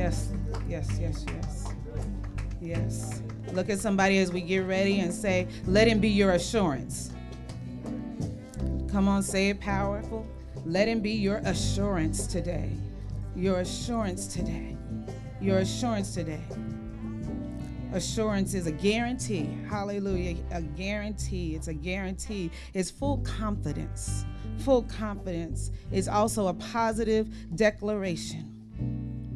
Yes, yes, yes, yes. Yes. Look at somebody as we get ready and say, Let him be your assurance. Come on, say it powerful. Let him be your assurance today. Your assurance today. Your assurance today. Assurance is a guarantee. Hallelujah. A guarantee. It's a guarantee. It's full confidence. Full confidence is also a positive declaration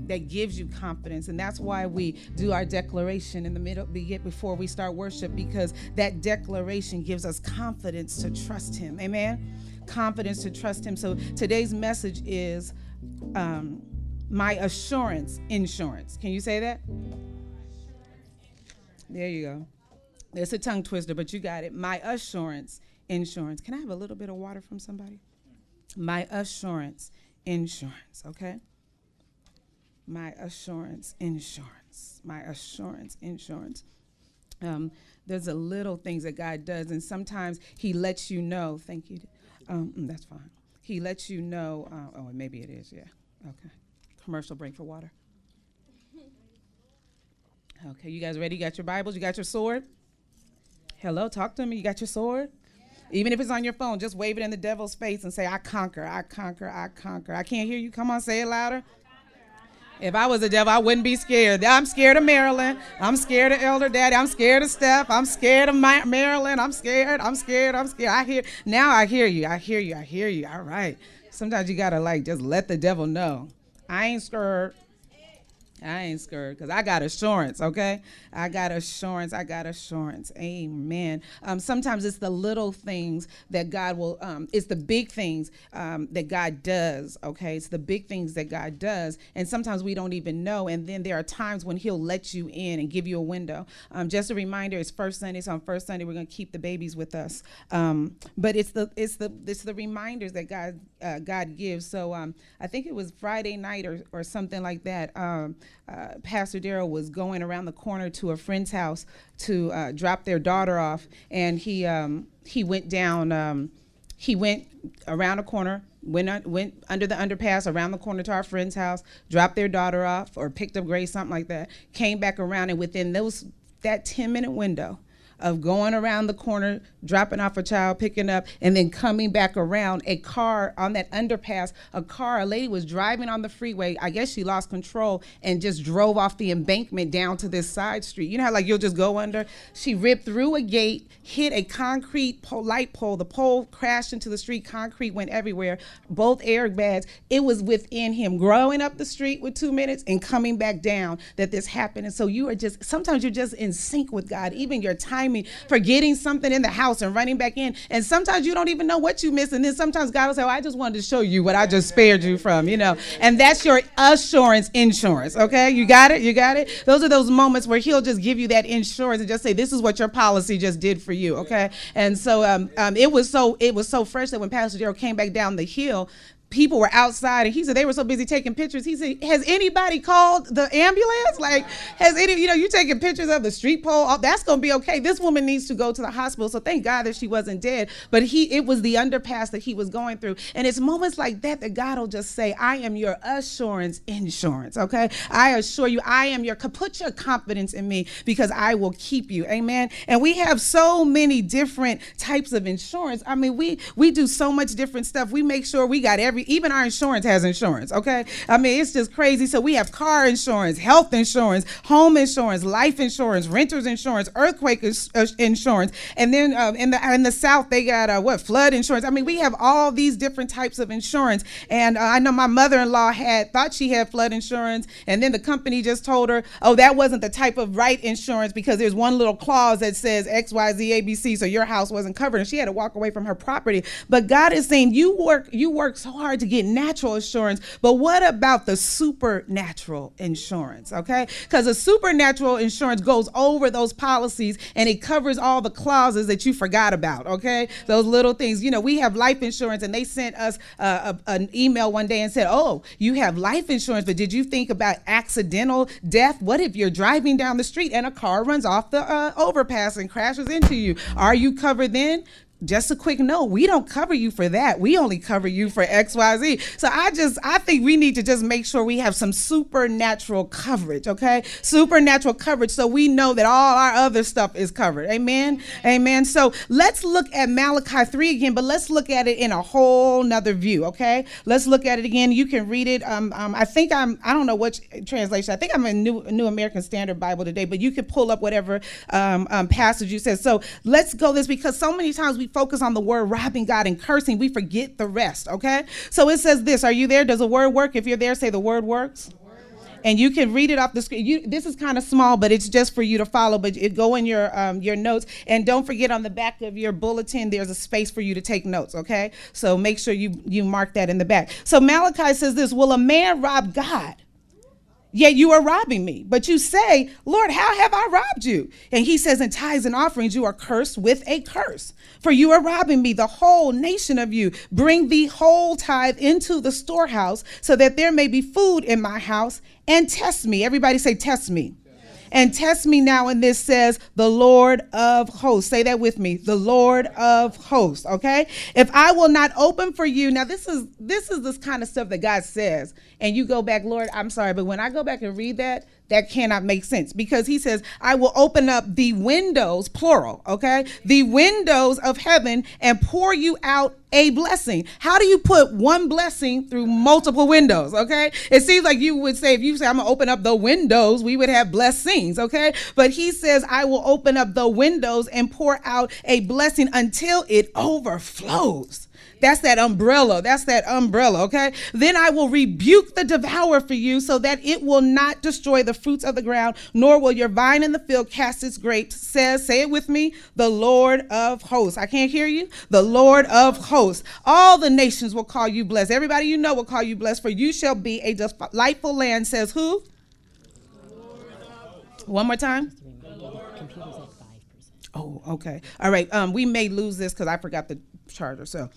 that gives you confidence and that's why we do our declaration in the middle before we start worship because that declaration gives us confidence to trust him amen confidence to trust him so today's message is um, my assurance insurance can you say that there you go. It's a tongue twister, but you got it. My assurance insurance. Can I have a little bit of water from somebody? My assurance insurance, okay? My assurance insurance. My assurance insurance. Um, there's a little things that God does, and sometimes He lets you know. Thank you. Um, mm, that's fine. He lets you know. Uh, oh, maybe it is. Yeah. Okay. Commercial break for water. Okay, you guys ready? You got your Bibles? You got your sword? Hello, talk to me. You got your sword? Even if it's on your phone, just wave it in the devil's face and say, I conquer, I conquer, I conquer. I can't hear you. Come on, say it louder. If I was a devil, I wouldn't be scared. I'm scared of Marilyn. I'm scared of Elder Daddy. I'm scared of Steph. I'm scared of my, Marilyn. I'm scared. I'm scared. I'm scared. I hear now. I hear you. I hear you. I hear you. All right. Sometimes you gotta like just let the devil know. I ain't scared. I ain't scared because I got assurance, okay? I got assurance. I got assurance. Amen. Um, sometimes it's the little things that God will, um, it's the big things um, that God does, okay? It's the big things that God does. And sometimes we don't even know. And then there are times when He'll let you in and give you a window. Um, just a reminder, it's first Sunday. So on first Sunday, we're going to keep the babies with us. Um, but it's the, it's the, it's the reminders that God, uh, God gives. So um, I think it was Friday night or, or something like that uh, Pastor Darrell was going around the corner to a friend's house to uh, drop their daughter off, and he um, he went down. Um, he went around a corner, went went under the underpass around the corner to our friend's house, dropped their daughter off, or picked up Grace, something like that. Came back around, and within those that ten minute window, of going around the corner, dropping off a child, picking up, and then coming back around. A car on that underpass, a car, a lady was driving on the freeway. I guess she lost control and just drove off the embankment down to this side street. You know how like you'll just go under? She ripped through a gate, hit a concrete pole, light pole. The pole crashed into the street. Concrete went everywhere. Both airbags. It was within him growing up the street with two minutes and coming back down that this happened. And so you are just sometimes you're just in sync with God. Even your time timing for getting something in the house and running back in. And sometimes you don't even know what you missed. And then sometimes God will say, oh, I just wanted to show you what I just spared you from, you know. And that's your assurance insurance, okay? You got it? You got it? Those are those moments where He'll just give you that insurance and just say, this is what your policy just did for you, okay? And so um, um, it was so it was so fresh that when Pastor Darrell came back down the hill, people were outside and he said they were so busy taking pictures. He said, Has anybody called the ambulance? Like, has any, you know, you taking pictures of the street pole? Oh, that's gonna be okay. This woman needs to go to the hospital. So thank God that she wasn't dead. But he it was the underpass that he was going through. And it's moments like that that God will just say, I am your assurance insurance. Okay. I assure you, I am your put your confidence in me because I will keep you. Amen. And we have so many different types of insurance. I mean, we we do so much different stuff. We make sure we got every even our insurance has insurance, okay? I mean, it's just crazy. So we have car insurance, health insurance, home insurance, life insurance, renter's insurance, earthquake uh, insurance, and then uh, in the in the South they got uh, what flood insurance. I mean, we have all these different types of insurance. And uh, I know my mother-in-law had thought she had flood insurance, and then the company just told her, oh, that wasn't the type of right insurance because there's one little clause that says X, Y, Z, A, B, C, so your house wasn't covered, and she had to walk away from her property. But God is saying, you work, you work so hard hard to get natural insurance, but what about the supernatural insurance? Okay, because a supernatural insurance goes over those policies and it covers all the clauses that you forgot about. Okay, those little things. You know, we have life insurance, and they sent us a, an email one day and said, "Oh, you have life insurance, but did you think about accidental death? What if you're driving down the street and a car runs off the uh, overpass and crashes into you? Are you covered then?" Just a quick note we don't cover you for that. We only cover you for xyz so i just i think we need to just make sure we have some supernatural coverage okay? Supernatural coverage so we know that all our other stuff is covered. Amen? Amen. So let's look at malachi 3 again but let's look at it in a whole nother view okay? Let's look at it again. You can read it. Um, um i think i'm i don't know which translation. I think i'm in new new american standard bible today but you can pull up whatever um, um passage you said. So let's go this because so many times we focus on the word robbing God and cursing, we forget the rest, okay? So it says this Are you there? Does the word work? If you're there, say the word works and you can read it off the screen. You, this is kind of small, but it's just for you to follow. But it go in your um, your notes, and don't forget on the back of your bulletin, there's a space for you to take notes. Okay, so make sure you you mark that in the back. So Malachi says this: Will a man rob God? Yet you are robbing me. But you say, Lord, how have I robbed you? And he says, In tithes and offerings, you are cursed with a curse. For you are robbing me, the whole nation of you. Bring the whole tithe into the storehouse, so that there may be food in my house, and test me. Everybody say, Test me and test me now. And this says, the Lord of hosts. Say that with me. The Lord of hosts. Okay. If I will not open for you. Now, this is this is this kind of stuff that God says. And you go back, Lord, I'm sorry, but when I go back and read that, that cannot make sense because he says, I will open up the windows, plural, okay? The windows of heaven and pour you out a blessing. How do you put one blessing through multiple windows, okay? It seems like you would say, if you say, I'm gonna open up the windows, we would have blessings, okay? But he says, I will open up the windows and pour out a blessing until it overflows. That's that umbrella. That's that umbrella, okay? Then I will rebuke the devourer for you so that it will not destroy the fruits of the ground, nor will your vine in the field cast its grapes. Says, say it with me, the Lord of hosts. I can't hear you. The Lord of hosts. All the nations will call you blessed. Everybody you know will call you blessed, for you shall be a delightful land, says who? One more time. Oh, okay. All right. Um, we may lose this because I forgot the charger. So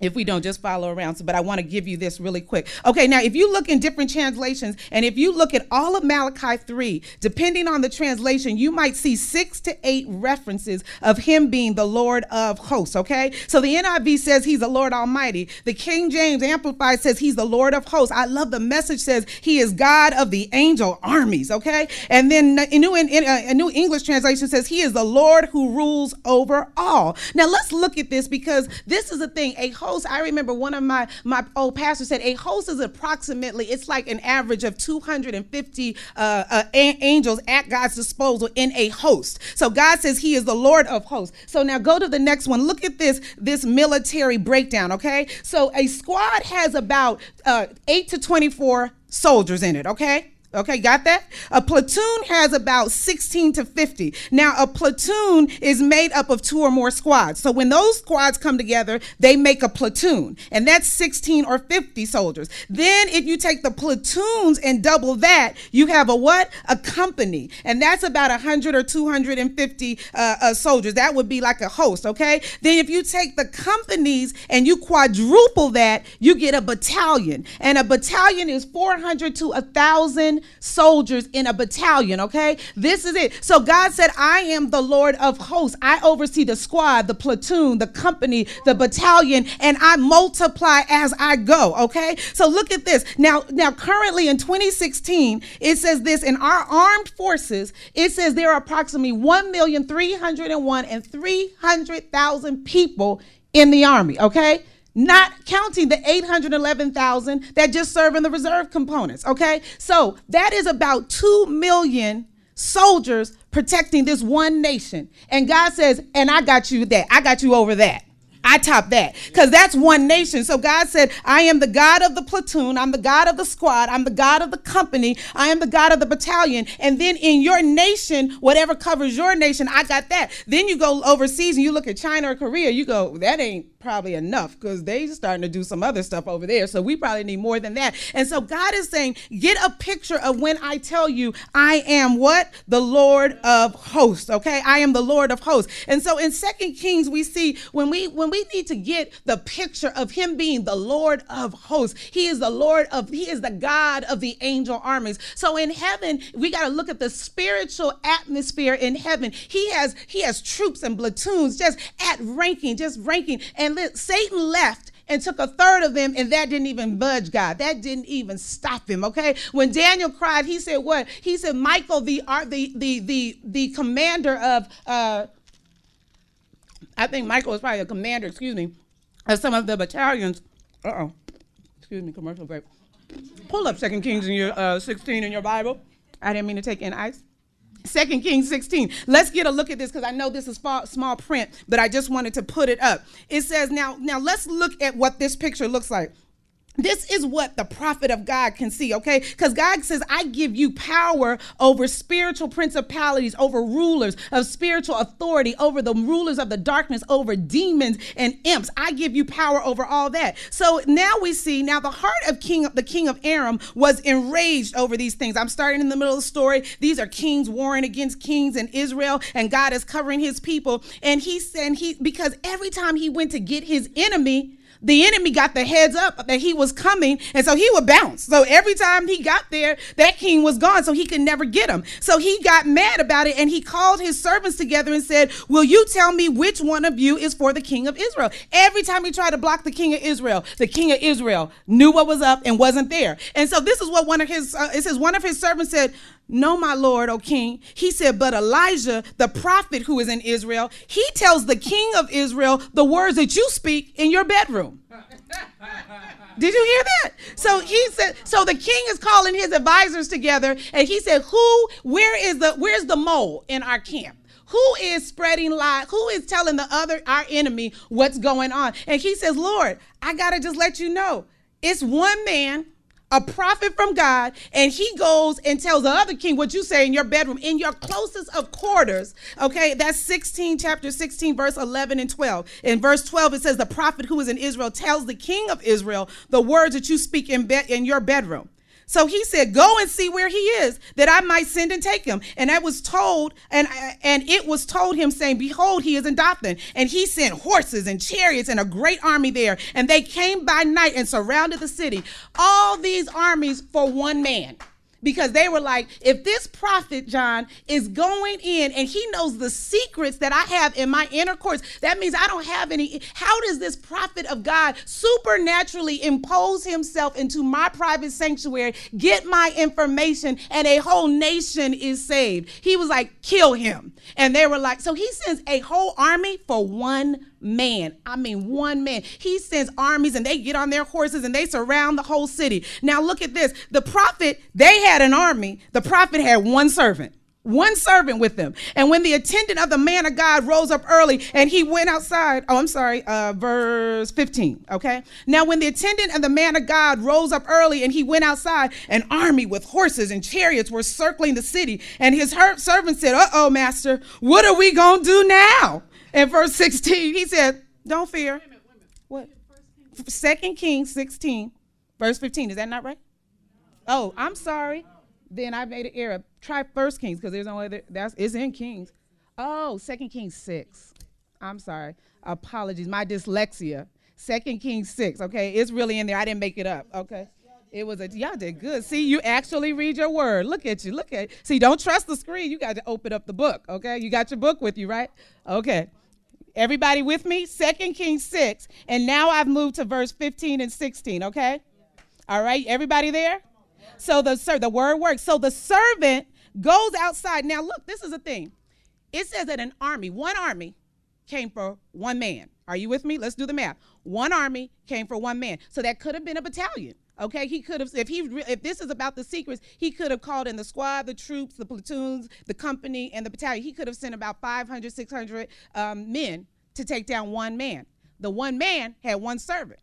if we don't just follow around. So, but I want to give you this really quick. Okay, now if you look in different translations and if you look at all of Malachi 3, depending on the translation, you might see six to eight references of him being the Lord of hosts. Okay, so the NIV says he's the Lord Almighty. The King James Amplified says he's the Lord of hosts. I love the message says he is God of the angel armies. Okay, and then a new, a uh, new English translation says he is the Lord who rules over all. Now let's look at this because this is a thing. A host, I remember one of my my old pastors said a host is approximately it's like an average of 250 uh, uh, a- angels at God's disposal in a host. So God says He is the Lord of hosts. So now go to the next one. Look at this this military breakdown. Okay, so a squad has about uh, eight to 24 soldiers in it. Okay. Okay, got that? A platoon has about 16 to 50. Now, a platoon is made up of two or more squads. So when those squads come together, they make a platoon, and that's 16 or 50 soldiers. Then, if you take the platoons and double that, you have a what? A company, and that's about 100 or 250 uh, uh, soldiers. That would be like a host, okay? Then, if you take the companies and you quadruple that, you get a battalion, and a battalion is 400 to 1,000 soldiers in a battalion, okay? This is it. So God said, I am the Lord of hosts. I oversee the squad, the platoon, the company, the battalion, and I multiply as I go, okay? So look at this. Now, now currently in 2016, it says this in our armed forces, it says there are approximately 1,301 and 300,000 people in the army, okay? Not counting the 811,000 that just serve in the reserve components. Okay. So that is about 2 million soldiers protecting this one nation. And God says, and I got you that. I got you over that. I top that because that's one nation. So God said, I am the God of the platoon. I'm the God of the squad. I'm the God of the company. I am the God of the battalion. And then in your nation, whatever covers your nation, I got that. Then you go overseas and you look at China or Korea, you go, that ain't probably enough because they starting to do some other stuff over there. So we probably need more than that. And so God is saying, get a picture of when I tell you I am what? The Lord of hosts. Okay. I am the Lord of hosts. And so in Second Kings, we see when we when we we need to get the picture of him being the Lord of hosts. He is the Lord of, he is the God of the angel armies. So in heaven, we got to look at the spiritual atmosphere in heaven. He has, he has troops and platoons just at ranking, just ranking. And Satan left and took a third of them, and that didn't even budge God. That didn't even stop him. Okay. When Daniel cried, he said, "What?" He said, "Michael, the the the the the commander of." Uh, I think Michael was probably a commander. Excuse me, of some of the battalions. Uh oh. Excuse me. Commercial break. Pull up Second Kings in your uh, 16 in your Bible. I didn't mean to take in ice. Second Kings 16. Let's get a look at this because I know this is small print, but I just wanted to put it up. It says now, now let's look at what this picture looks like. This is what the prophet of God can see, okay? Because God says, I give you power over spiritual principalities, over rulers of spiritual authority, over the rulers of the darkness, over demons and imps. I give you power over all that. So now we see, now the heart of King the king of Aram was enraged over these things. I'm starting in the middle of the story. These are kings warring against kings in Israel, and God is covering his people. And he said he because every time he went to get his enemy, the enemy got the heads up that he was coming, and so he would bounce. So every time he got there, that king was gone, so he could never get him. So he got mad about it, and he called his servants together and said, Will you tell me which one of you is for the king of Israel? Every time he tried to block the king of Israel, the king of Israel knew what was up and wasn't there. And so this is what one of his, uh, it says, one of his servants said, no, my Lord, O king. He said, But Elijah, the prophet who is in Israel, he tells the king of Israel the words that you speak in your bedroom. Did you hear that? So he said, so the king is calling his advisors together, and he said, Who, where is the where's the mole in our camp? Who is spreading lies? Who is telling the other our enemy what's going on? And he says, Lord, I gotta just let you know, it's one man a prophet from God, and he goes and tells the other king what you say in your bedroom, in your closest of quarters. Okay, that's 16, chapter 16, verse 11 and 12. In verse 12, it says, The prophet who is in Israel tells the king of Israel the words that you speak in, bed in your bedroom. So he said, Go and see where he is, that I might send and take him. And that was told, and and it was told him, saying, Behold, he is in Dothan. And he sent horses and chariots and a great army there. And they came by night and surrounded the city. All these armies for one man because they were like, if this prophet, John, is going in and he knows the secrets that I have in my inner courts, that means I don't have any. How does this prophet of God supernaturally impose himself into my private sanctuary, get my information, and a whole nation is saved? He was like, kill him. And they were like, so he sends a whole army for one man. I mean, one man. He sends armies and they get on their horses and they surround the whole city. Now, look at this. The prophet, they had an army, the prophet had one servant one servant with them. And when the attendant of the man of God rose up early and he went outside, oh, I'm sorry, uh, verse 15, okay? Now, when the attendant of the man of God rose up early and he went outside, an army with horses and chariots were circling the city. And his servant said, Uh oh, master, what are we going to do now? In verse 16, he said, Don't fear. What? Second Kings 16, verse 15. Is that not right? Oh, I'm sorry. Then I made an error. Try First Kings because there's no other. That's it's in Kings. Oh, Second Kings six. I'm sorry. Apologies. My dyslexia. Second Kings six. Okay, it's really in there. I didn't make it up. Okay. It was a y'all did good. See, you actually read your word. Look at you. Look at. See, don't trust the screen. You got to open up the book. Okay, you got your book with you, right? Okay. Everybody with me? Second Kings 6. And now I've moved to verse 15 and 16, okay? All right, everybody there? So the sir, the word works. So the servant goes outside. Now look, this is a thing. It says that an army, one army came for one man. Are you with me? Let's do the math. One army came for one man. So that could have been a battalion. Okay, he could have if he if this is about the secrets, he could have called in the squad, the troops, the platoons, the company, and the battalion. He could have sent about 500, 600 um, men to take down one man. The one man had one servant.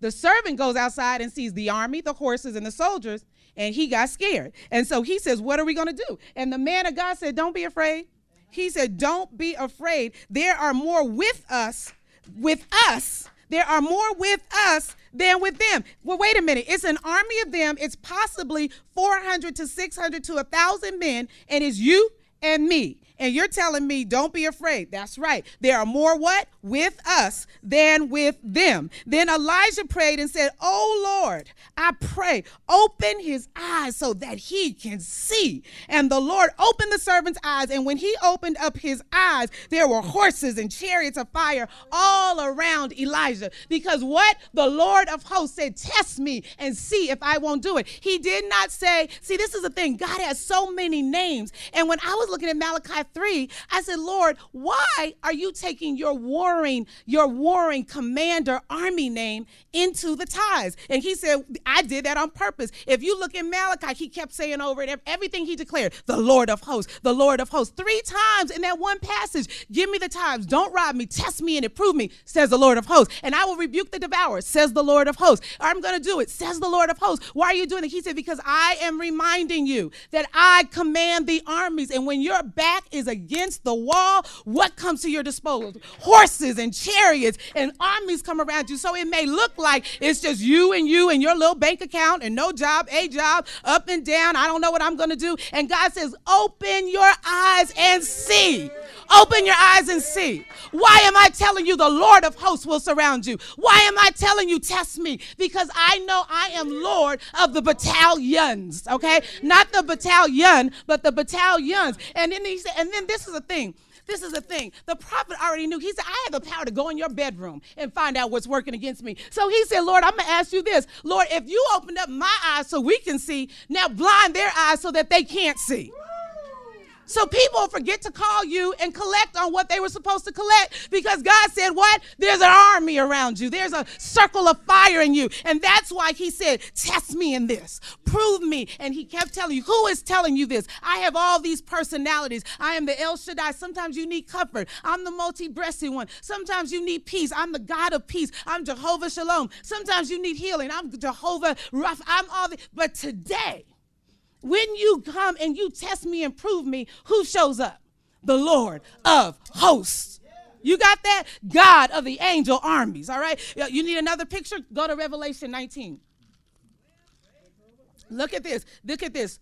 The servant goes outside and sees the army, the horses, and the soldiers, and he got scared. And so he says, "What are we going to do?" And the man of God said, "Don't be afraid." He said, "Don't be afraid. There are more with us, with us." There are more with us than with them. Well, wait a minute. It's an army of them. It's possibly 400 to 600 to 1,000 men, and it's you and me. And you're telling me, don't be afraid. That's right. There are more what? With us than with them. Then Elijah prayed and said, Oh Lord, I pray, open his eyes so that he can see. And the Lord opened the servant's eyes. And when he opened up his eyes, there were horses and chariots of fire all around Elijah. Because what? The Lord of hosts said, Test me and see if I won't do it. He did not say, See, this is the thing. God has so many names. And when I was looking at Malachi 3, I said, Lord, why are you taking your warring, your warring commander army name into the tithes? And he said, I did that on purpose. If you look in Malachi, he kept saying over it, everything he declared, the Lord of hosts, the Lord of hosts, three times in that one passage. Give me the tithes. Don't rob me. Test me and it prove me, says the Lord of hosts. And I will rebuke the devourer, says the Lord of hosts. I'm going to do it, says the Lord of hosts. Why are you doing it? He said, because I am reminding you that I command the armies. And when your back is against the wall, what comes to your disposal? Horses and chariots and armies come around you. So it may look like it's just you and you and your little bank account and no job, a job, up and down. I don't know what I'm going to do. And God says, open your eyes and see. Open your eyes and see. Why am I telling you the Lord of hosts will surround you? Why am I telling you test me? Because I know I am Lord of the battalions, okay? Not the battalion, but the battalions. And then he said, then this is the thing. This is the thing. The prophet already knew. He said, I have the power to go in your bedroom and find out what's working against me. So he said, Lord, I'm going to ask you this. Lord, if you opened up my eyes so we can see, now blind their eyes so that they can't see. So people forget to call you and collect on what they were supposed to collect because God said, What? There's an army around you, there's a circle of fire in you. And that's why He said, Test me in this, prove me. And He kept telling you, Who is telling you this? I have all these personalities. I am the El Shaddai. Sometimes you need comfort. I'm the multi breasted one. Sometimes you need peace. I'm the God of peace. I'm Jehovah Shalom. Sometimes you need healing. I'm Jehovah Rapha. I'm all the, but today, when you come and you test me and prove me, who shows up? The Lord of hosts. You got that? God of the angel armies, all right? You need another picture? Go to Revelation 19. Look at this. Look at this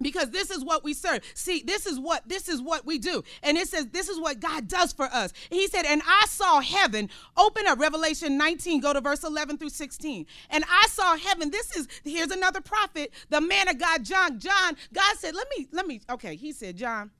because this is what we serve. See this is what this is what we do. And it says this is what god does for us. He said and i saw heaven. Open up revelation 19 go to verse 11 through 16 and i saw heaven. This is here's another prophet the man of god john. John god said let me let me okay he said john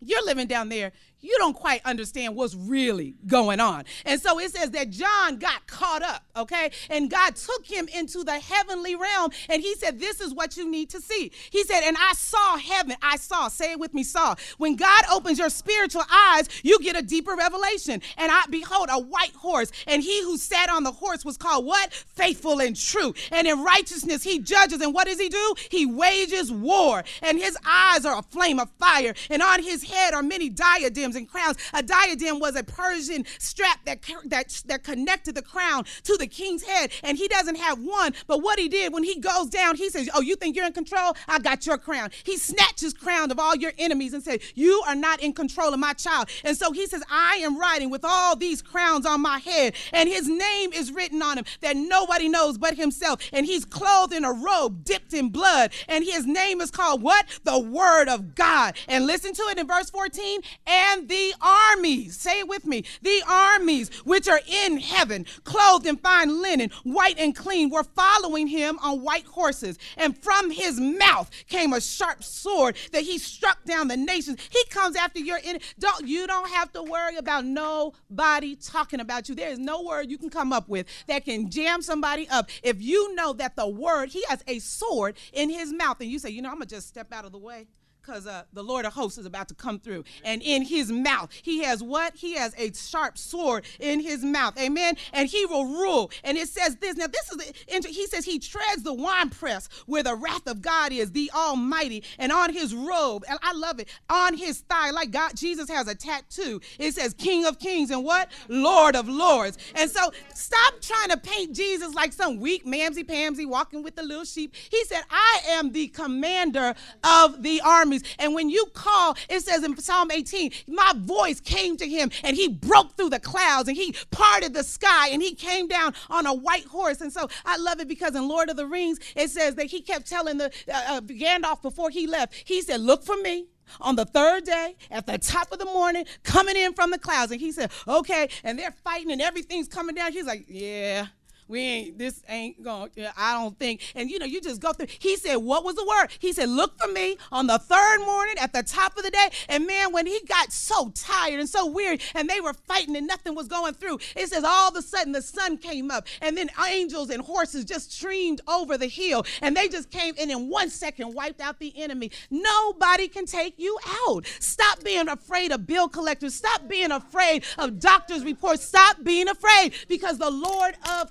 you're living down there you don't quite understand what's really going on. And so it says that John got caught up, okay? And God took him into the heavenly realm and he said, This is what you need to see. He said, And I saw heaven. I saw, say it with me, saw. When God opens your spiritual eyes, you get a deeper revelation. And I behold a white horse, and he who sat on the horse was called what? Faithful and true. And in righteousness he judges. And what does he do? He wages war. And his eyes are a flame of fire, and on his head are many diadems diadems and crowns. A diadem was a Persian strap that, that, that connected the crown to the king's head. And he doesn't have one, but what he did when he goes down, he says, Oh, you think you're in control? I got your crown. He snatches crown of all your enemies and said, You are not in control of my child. And so he says, I am riding with all these crowns on my head, and his name is written on him that nobody knows but himself. And he's clothed in a robe dipped in blood, and his name is called what? The Word of God. And listen to it in verse 14. And the armies, say it with me, the armies which are in heaven, clothed in fine linen, white and clean, were following him on white horses. And from his mouth came a sharp sword that he struck down the nations. He comes after your enemy. Don't you don't have to worry about nobody talking about you. There is no word you can come up with that can jam somebody up. If you know that the word, he has a sword in his mouth, and you say, you know, I'm gonna just step out of the way because uh, the Lord of hosts is about to come through. And in his mouth, he has what? He has a sharp sword in his mouth. Amen. And he will rule. And it says this. Now, this is, the, he says he treads the winepress where the wrath of God is, the Almighty. And on his robe, and I love it, on his thigh, like God, Jesus has a tattoo. It says King of Kings and what? Lord of Lords. And so stop trying to paint Jesus like some weak mamsy pamsy walking with the little sheep. He said, I am the commander of the army armies. And when you call, it says in Psalm 18, my voice came to him and he broke through the clouds and he parted the sky and he came down on a white horse. And so I love it because in Lord of the Rings, it says that he kept telling the uh, uh, Gandalf before he left, he said, Look for me on the third day at the top of the morning coming in from the clouds. And he said, Okay. And they're fighting and everything's coming down. He's like, Yeah we ain't this ain't going i don't think and you know you just go through he said what was the word? He said look for me on the third morning at the top of the day. And man when he got so tired and so weary and they were fighting and nothing was going through it says all of a sudden the sun came up and then angels and horses just streamed over the hill and they just came in in one second wiped out the enemy. Nobody can take you out. Stop being afraid of bill collectors. Stop being afraid of doctors reports. Stop being afraid because the lord of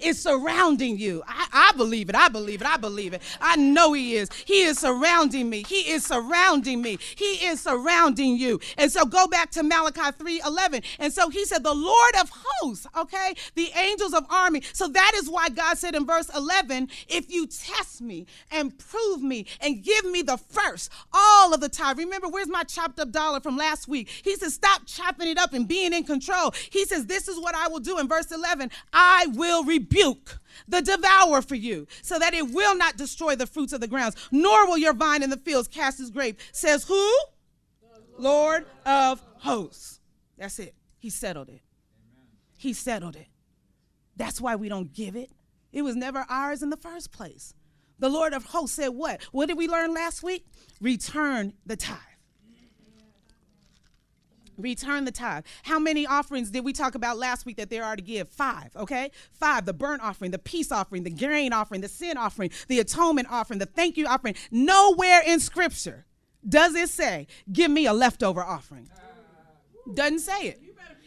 is surrounding you. I, I believe it. I believe it. I believe it. I know He is. He is surrounding me. He is surrounding me. He is surrounding you. And so go back to Malachi 3 11. And so He said, The Lord of hosts, okay? The angels of army. So that is why God said in verse 11, If you test me and prove me and give me the first, all of the time. Remember, where's my chopped up dollar from last week? He says, Stop chopping it up and being in control. He says, This is what I will do in verse 11. I will will rebuke the devourer for you, so that it will not destroy the fruits of the grounds, nor will your vine in the fields cast its grape. Says who? Lord of hosts. That's it. He settled it. He settled it. That's why we don't give it. It was never ours in the first place. The Lord of hosts said what? What did we learn last week? Return the tithe. Return the tithe. How many offerings did we talk about last week that there are to give? Five, okay? Five the burnt offering, the peace offering, the grain offering, the sin offering, the atonement offering, the thank you offering. Nowhere in Scripture does it say, give me a leftover offering. Doesn't say it.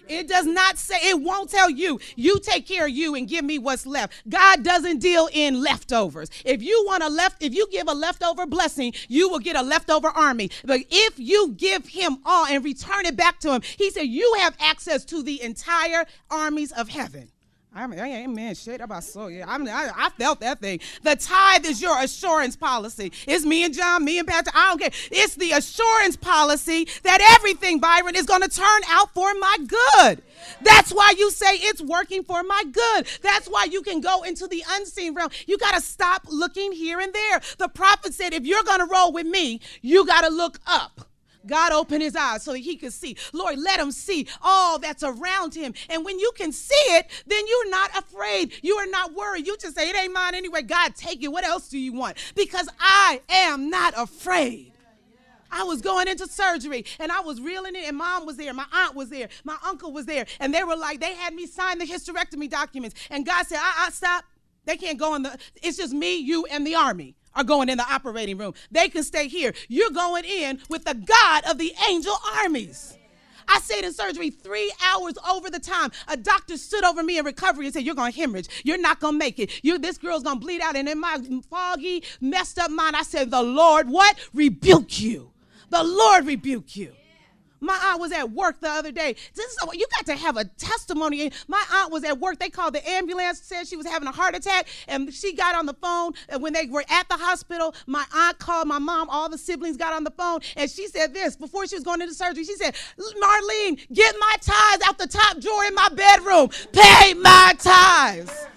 It does not say, it won't tell you, you take care of you and give me what's left. God doesn't deal in leftovers. If you want a left, if you give a leftover blessing, you will get a leftover army. But if you give him all and return it back to him, he said, you have access to the entire armies of heaven. I mean, amen. Shit about so yeah. I I, I, felt that thing. The tithe is your assurance policy. It's me and John, me and Patrick. I don't care. It's the assurance policy that everything, Byron, is going to turn out for my good. That's why you say it's working for my good. That's why you can go into the unseen realm. You got to stop looking here and there. The prophet said, if you're going to roll with me, you got to look up. God opened his eyes so that he could see. Lord, let him see all that's around him. And when you can see it, then you're not afraid. You are not worried. You just say, It ain't mine anyway. God, take it. What else do you want? Because I am not afraid. I was going into surgery and I was reeling it, and mom was there, my aunt was there, my uncle was there, and they were like, they had me sign the hysterectomy documents. And God said, I, I stop. They can't go in the, it's just me, you, and the army are going in the operating room. They can stay here. You're going in with the God of the angel armies. I stayed in surgery three hours over the time. A doctor stood over me in recovery and said, You're to hemorrhage. You're not to make it. You, this girl's to bleed out. And in my foggy, messed up mind, I said, The Lord, what? Rebuke you. The Lord rebuke you. My aunt was at work the other day. This is you got to have a testimony. My aunt was at work. They called the ambulance, said she was having a heart attack, and she got on the phone. And when they were at the hospital, my aunt called my mom. All the siblings got on the phone, and she said this before she was going into surgery. She said, "Marlene, get my ties out the top drawer in my bedroom. Pay my ties."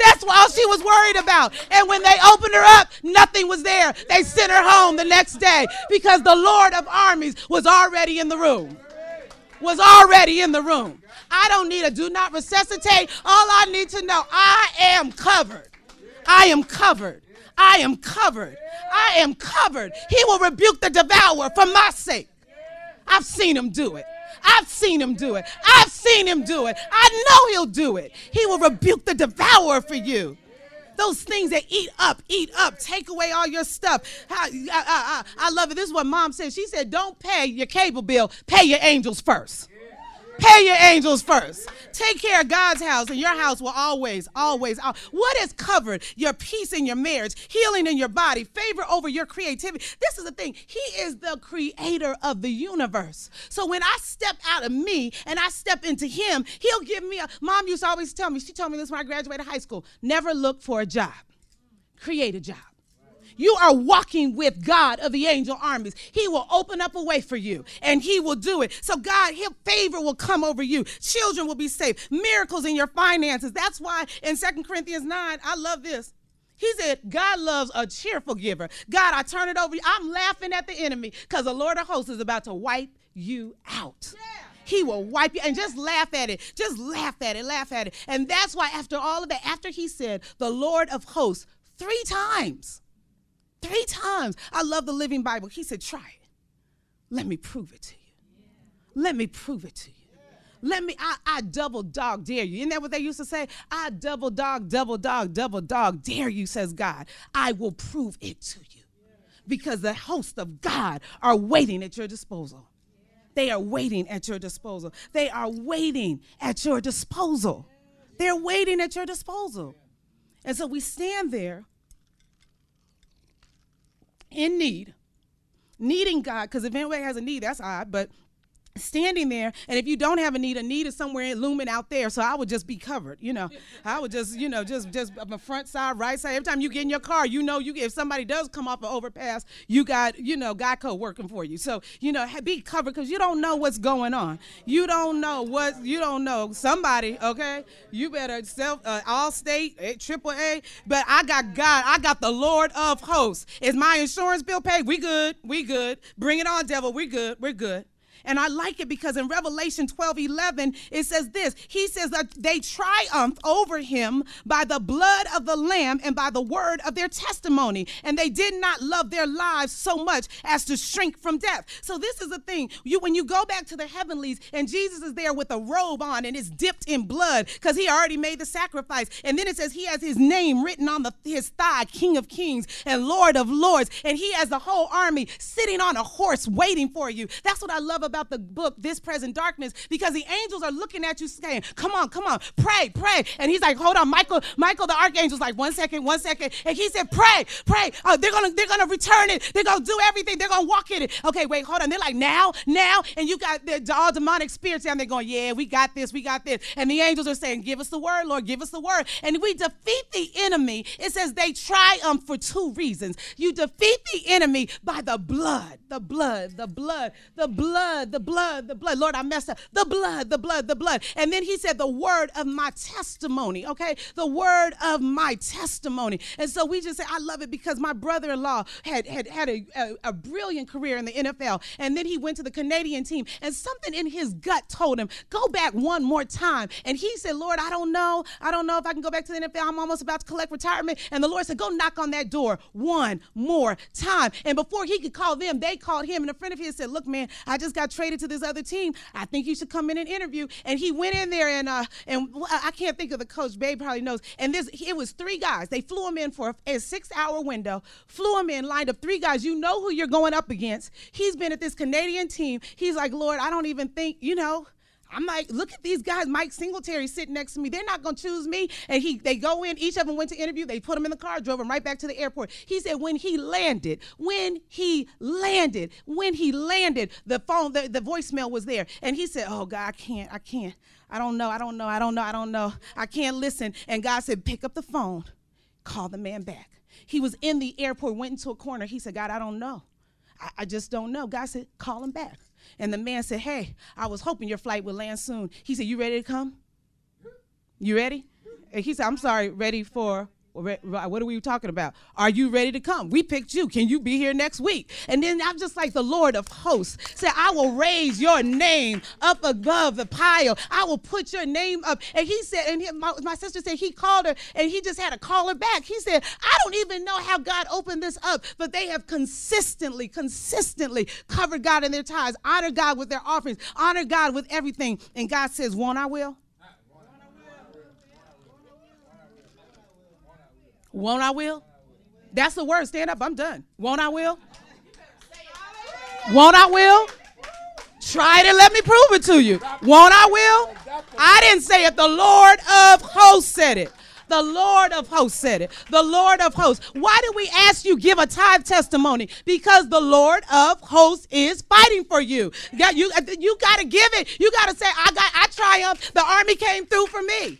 That's all she was worried about. And when they opened her up, nothing was there. They sent her home the next day because the Lord of armies was already in the room. Was already in the room. I don't need a do not resuscitate. All I need to know, I am covered. I am covered. I am covered. I am covered. He will rebuke the devourer for my sake. I've seen him do it. I've seen him do it. I've seen him do it. I know he'll do it. He will rebuke the devourer for you. Those things that eat up, eat up, take away all your stuff. I, I, I, I love it. This is what mom said. She said, Don't pay your cable bill, pay your angels first. Pay your angels first. Take care of God's house, and your house will always, always. What is covered? Your peace in your marriage, healing in your body, favor over your creativity. This is the thing. He is the creator of the universe. So when I step out of me and I step into Him, He'll give me a. Mom used to always tell me, she told me this when I graduated high school never look for a job, create a job. You are walking with God of the angel armies. He will open up a way for you and he will do it. So God, his favor will come over you. Children will be saved. Miracles in your finances. That's why in Second Corinthians 9, I love this. He said, God loves a cheerful giver. God, I turn it over. I'm laughing at the enemy because the Lord of hosts is about to wipe you out. Yeah. He will wipe you and just laugh at it. Just laugh at it, laugh at it. And that's why, after all of that, after he said, the Lord of hosts, three times, three times, I love the Living Bible. He said, try it. Let me prove it to you. Let me prove it to you. Let me, I, I double dog dare you. Isn't that what they used to say? I double dog, double dog, double dog dare you, says God. I will prove it to you. Because the host of God are waiting at your disposal. They are waiting at your disposal. They are waiting at your disposal. They're waiting at your disposal. And so we stand there in need, needing God, because if anybody has a need, that's odd, but standing there and if you don't have a need a need is somewhere looming out there. So i would just be covered you know. I would just you know just just the front side right side. Every time you get in your car you know you if somebody does come off an overpass you got you know geico working for you. So you know be covered because you don't know what's going on. You don't know what you don't know somebody okay? You better self uh, Allstate eh, triple a. But i got god. I got the lord of hosts. Is my insurance bill paid? We good. We good. Bring it on devil. We good. We're good and I like it because in Revelation 12 11, it says this He says that they triumphed over him by the blood of the Lamb and by the word of their testimony. And they did not love their lives so much as to shrink from death. So, this is the thing. You, when you go back to the heavenlies and Jesus is there with a robe on and it's dipped in blood because he already made the sacrifice. And then it says he has his name written on the, his thigh, King of Kings and Lord of Lords. And he has the whole army sitting on a horse waiting for you. That's what I love about the book, This Present Darkness, because the angels are looking at you saying, Come on, come on, pray, pray. And he's like, Hold on, Michael, Michael, the archangel's like, one second, one second. And he said, Pray, pray. Uh, they're gonna, they're gonna return it. They're gonna do everything. They're gonna walk in it. Okay, wait, hold on. They're like, now, now, and you got the, all demonic spirits down there going, Yeah, we got this, we got this. And the angels are saying, Give us the word, Lord, give us the word. And we defeat the enemy. It says they triumph for two reasons. You defeat the enemy by the blood, the blood, the blood, the blood, blood, the blood, the blood. Lord, I messed up. The blood, the blood, the blood. And then he said, the word of my testimony, okay? The word of my testimony. And so we just say, I love it because my brother in law had, had, had a, a, a brilliant career in the NFL. And then he went to the Canadian team, and something in his gut told him, go back one more time. And he said, Lord, I don't know. I don't know if I can go back to the NFL. I'm almost about to collect retirement. And the Lord said, go knock on that door one more time. And before he could call them, they called him. And a friend of his said, Look, man, I just got traded to this other team. I think you should come in and interview. And he went in there and uh and I can't think of the coach. Babe probably knows. And this it was three guys. They flew him in for a six hour window. Flew him in, lined up three guys. You know who you're going up against. He's been at this Canadian team. He's like, Lord, I don't even think you know. I'm like, look at these guys. Mike Singletary sitting next to me. They're not gonna choose me. And he, they go in. Each of them went to interview. They put him in the car, drove him right back to the airport. He said when he landed, when he landed, when he landed, the phone, the, the voicemail was there, and he said, "Oh God, I can't, I can't, I don't know, I don't know, I don't know, I don't know, I can't listen." And God said, "Pick up the phone, call the man back." He was in the airport, went into a corner. He said, "God, I don't know." I, I just don't know. God said, call him back. And the man said, Hey, I was hoping your flight would land soon. He said, You ready to come? You ready? And he said, I'm sorry, ready for what are we talking about? Are you ready to come? We picked you. Can you be here next week? And then I'm just like the Lord of hosts said, I will raise your name up above the pile. I will put your name up. And he said, and he, my, my sister said he called her and he just had to call her back. He said, I don't even know how God opened this up, but they have consistently, consistently covered God in their tithes, honor God with their offerings, honor God with everything. And God says, Won't I will? Won't I will? That's the word. Stand up. I'm done. Won't I will? Won't I will? Try it and let me prove it to you. Won't I will? I didn't say it. The Lord of hosts said it. The Lord of hosts said it. The Lord of hosts. Why do we ask you give a tithe testimony? Because the Lord of hosts is fighting for you. You, uh, you, you got to give it. You got to say, I got, I triumphed. The army came through for me.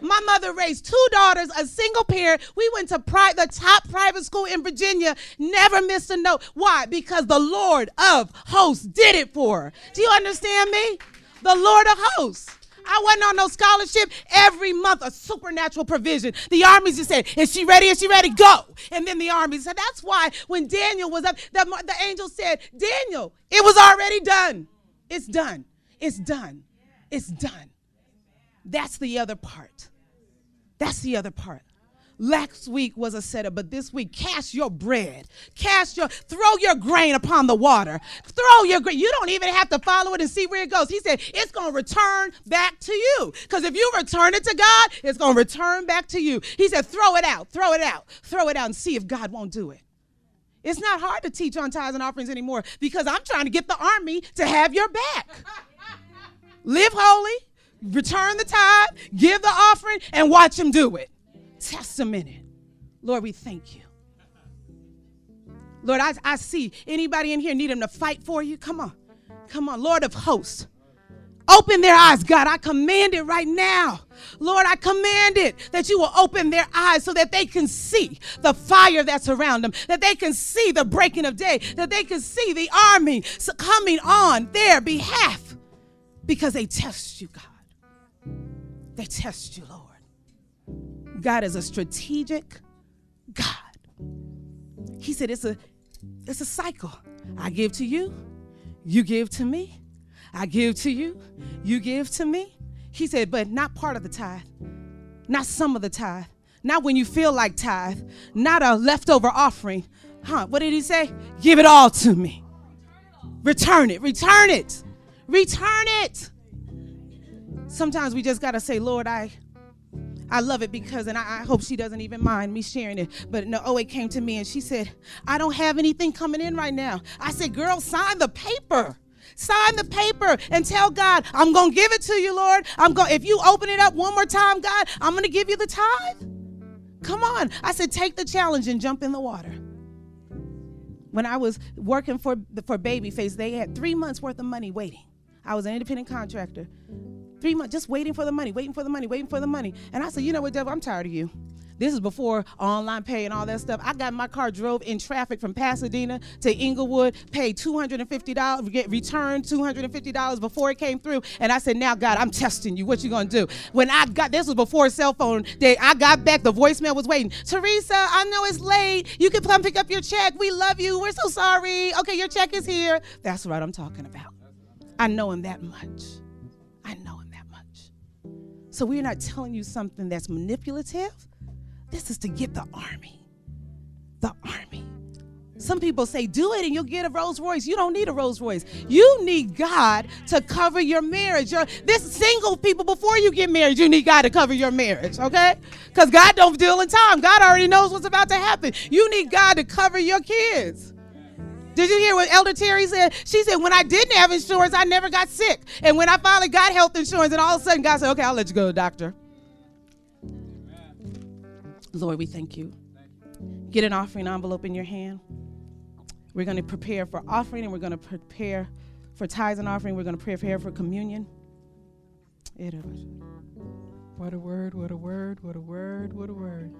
My mother raised two daughters, a single parent. We went to pri- the top private school in Virginia, never missed a note. Why? Because the Lord of hosts did it for her. Do you understand me? The Lord of hosts. I wasn't on no scholarship. Every month, a supernatural provision. The armies just said, Is she ready? Is she ready? Go. And then the army said, That's why when Daniel was up, the, the angel said, Daniel, it was already done. It's done. It's done. It's done. That's the other part. That's the other part. Last week was a setup, but this week, cast your bread. Cast your, throw your grain upon the water. Throw your grain. You don't even have to follow it and see where it goes. He said it's going to return back to you. Because if you return it to God, it's going to return back to you. He said, throw it out, throw it out, throw it out and see if God won't do it. It's not hard to teach on tithes and offerings anymore because I'm trying to get the army to have your back. Live holy, return the tithe, give the offering, and watch him do it. Test a minute. Lord, we thank you. Lord, I, I see anybody in here need him to fight for you. Come on. Come on. Lord of hosts. Open their eyes, God. I command it right now. Lord, I command it that you will open their eyes so that they can see the fire that's around them, that they can see the breaking of day, that they can see the army coming on their behalf because they test you, God. They test you, Lord. God is a strategic God. He said it's a it's a cycle. I give to you, you give to me. I give to you, you give to me. He said, but not part of the tithe, not some of the tithe, not when you feel like tithe, not a leftover offering. Huh? What did he say? Give it all to me. Return it, return it, return it. Sometimes we just got to say, Lord, I I love it because, and I, I, hope she doesn't even mind me sharing it. But no, it came to me and she said, I don't have anything coming in right now. I said, girl, sign the paper. Sign the paper and tell God, I'm gonna give it to you, Lord. I'm going if you open it up one more time, God, I'm gonna give you the tithe. Come on. I said, take the challenge and jump in the water. When I was working for for Babyface, they had three months worth of money waiting. I was an independent contractor. Three months just waiting for the money, waiting for the money, waiting for the money. And I said, you know what, devil, I'm tired of you. This is before online pay and all that stuff. I got my car, drove in traffic from Pasadena to Inglewood, paid $250, get returned $250 before it came through. And I said, now, God, I'm testing you. What you gonna do? When I got, this was before cell phone day, I got back, the voicemail was waiting. Teresa, I know it's late. You can come pick up your check. We love you. We're so sorry. Okay, your check is here. That's what I'm talking about. I know him that much. I know so we're not telling you something that's manipulative. This is to get the army. The army. Some people say, do it and you'll get a Rolls Royce. You don't need a Rolls Royce. You need God to cover your marriage. Your, this single people, before you get married, you need God to cover your marriage, okay? Because God don't deal in time. God already knows what's about to happen. You need God to cover your kids. Did you hear what Elder Terry said? She said, when I didn't have insurance, I never got sick. And when I finally got health insurance, and all of a sudden God said, okay, I'll let you go, to the doctor. Lord, we thank you. Get an offering envelope in your hand. We're going to prepare for offering and we're going to prepare for tithes and offering. We're going to prepare for communion. What a word, what a word, what a word, what a word.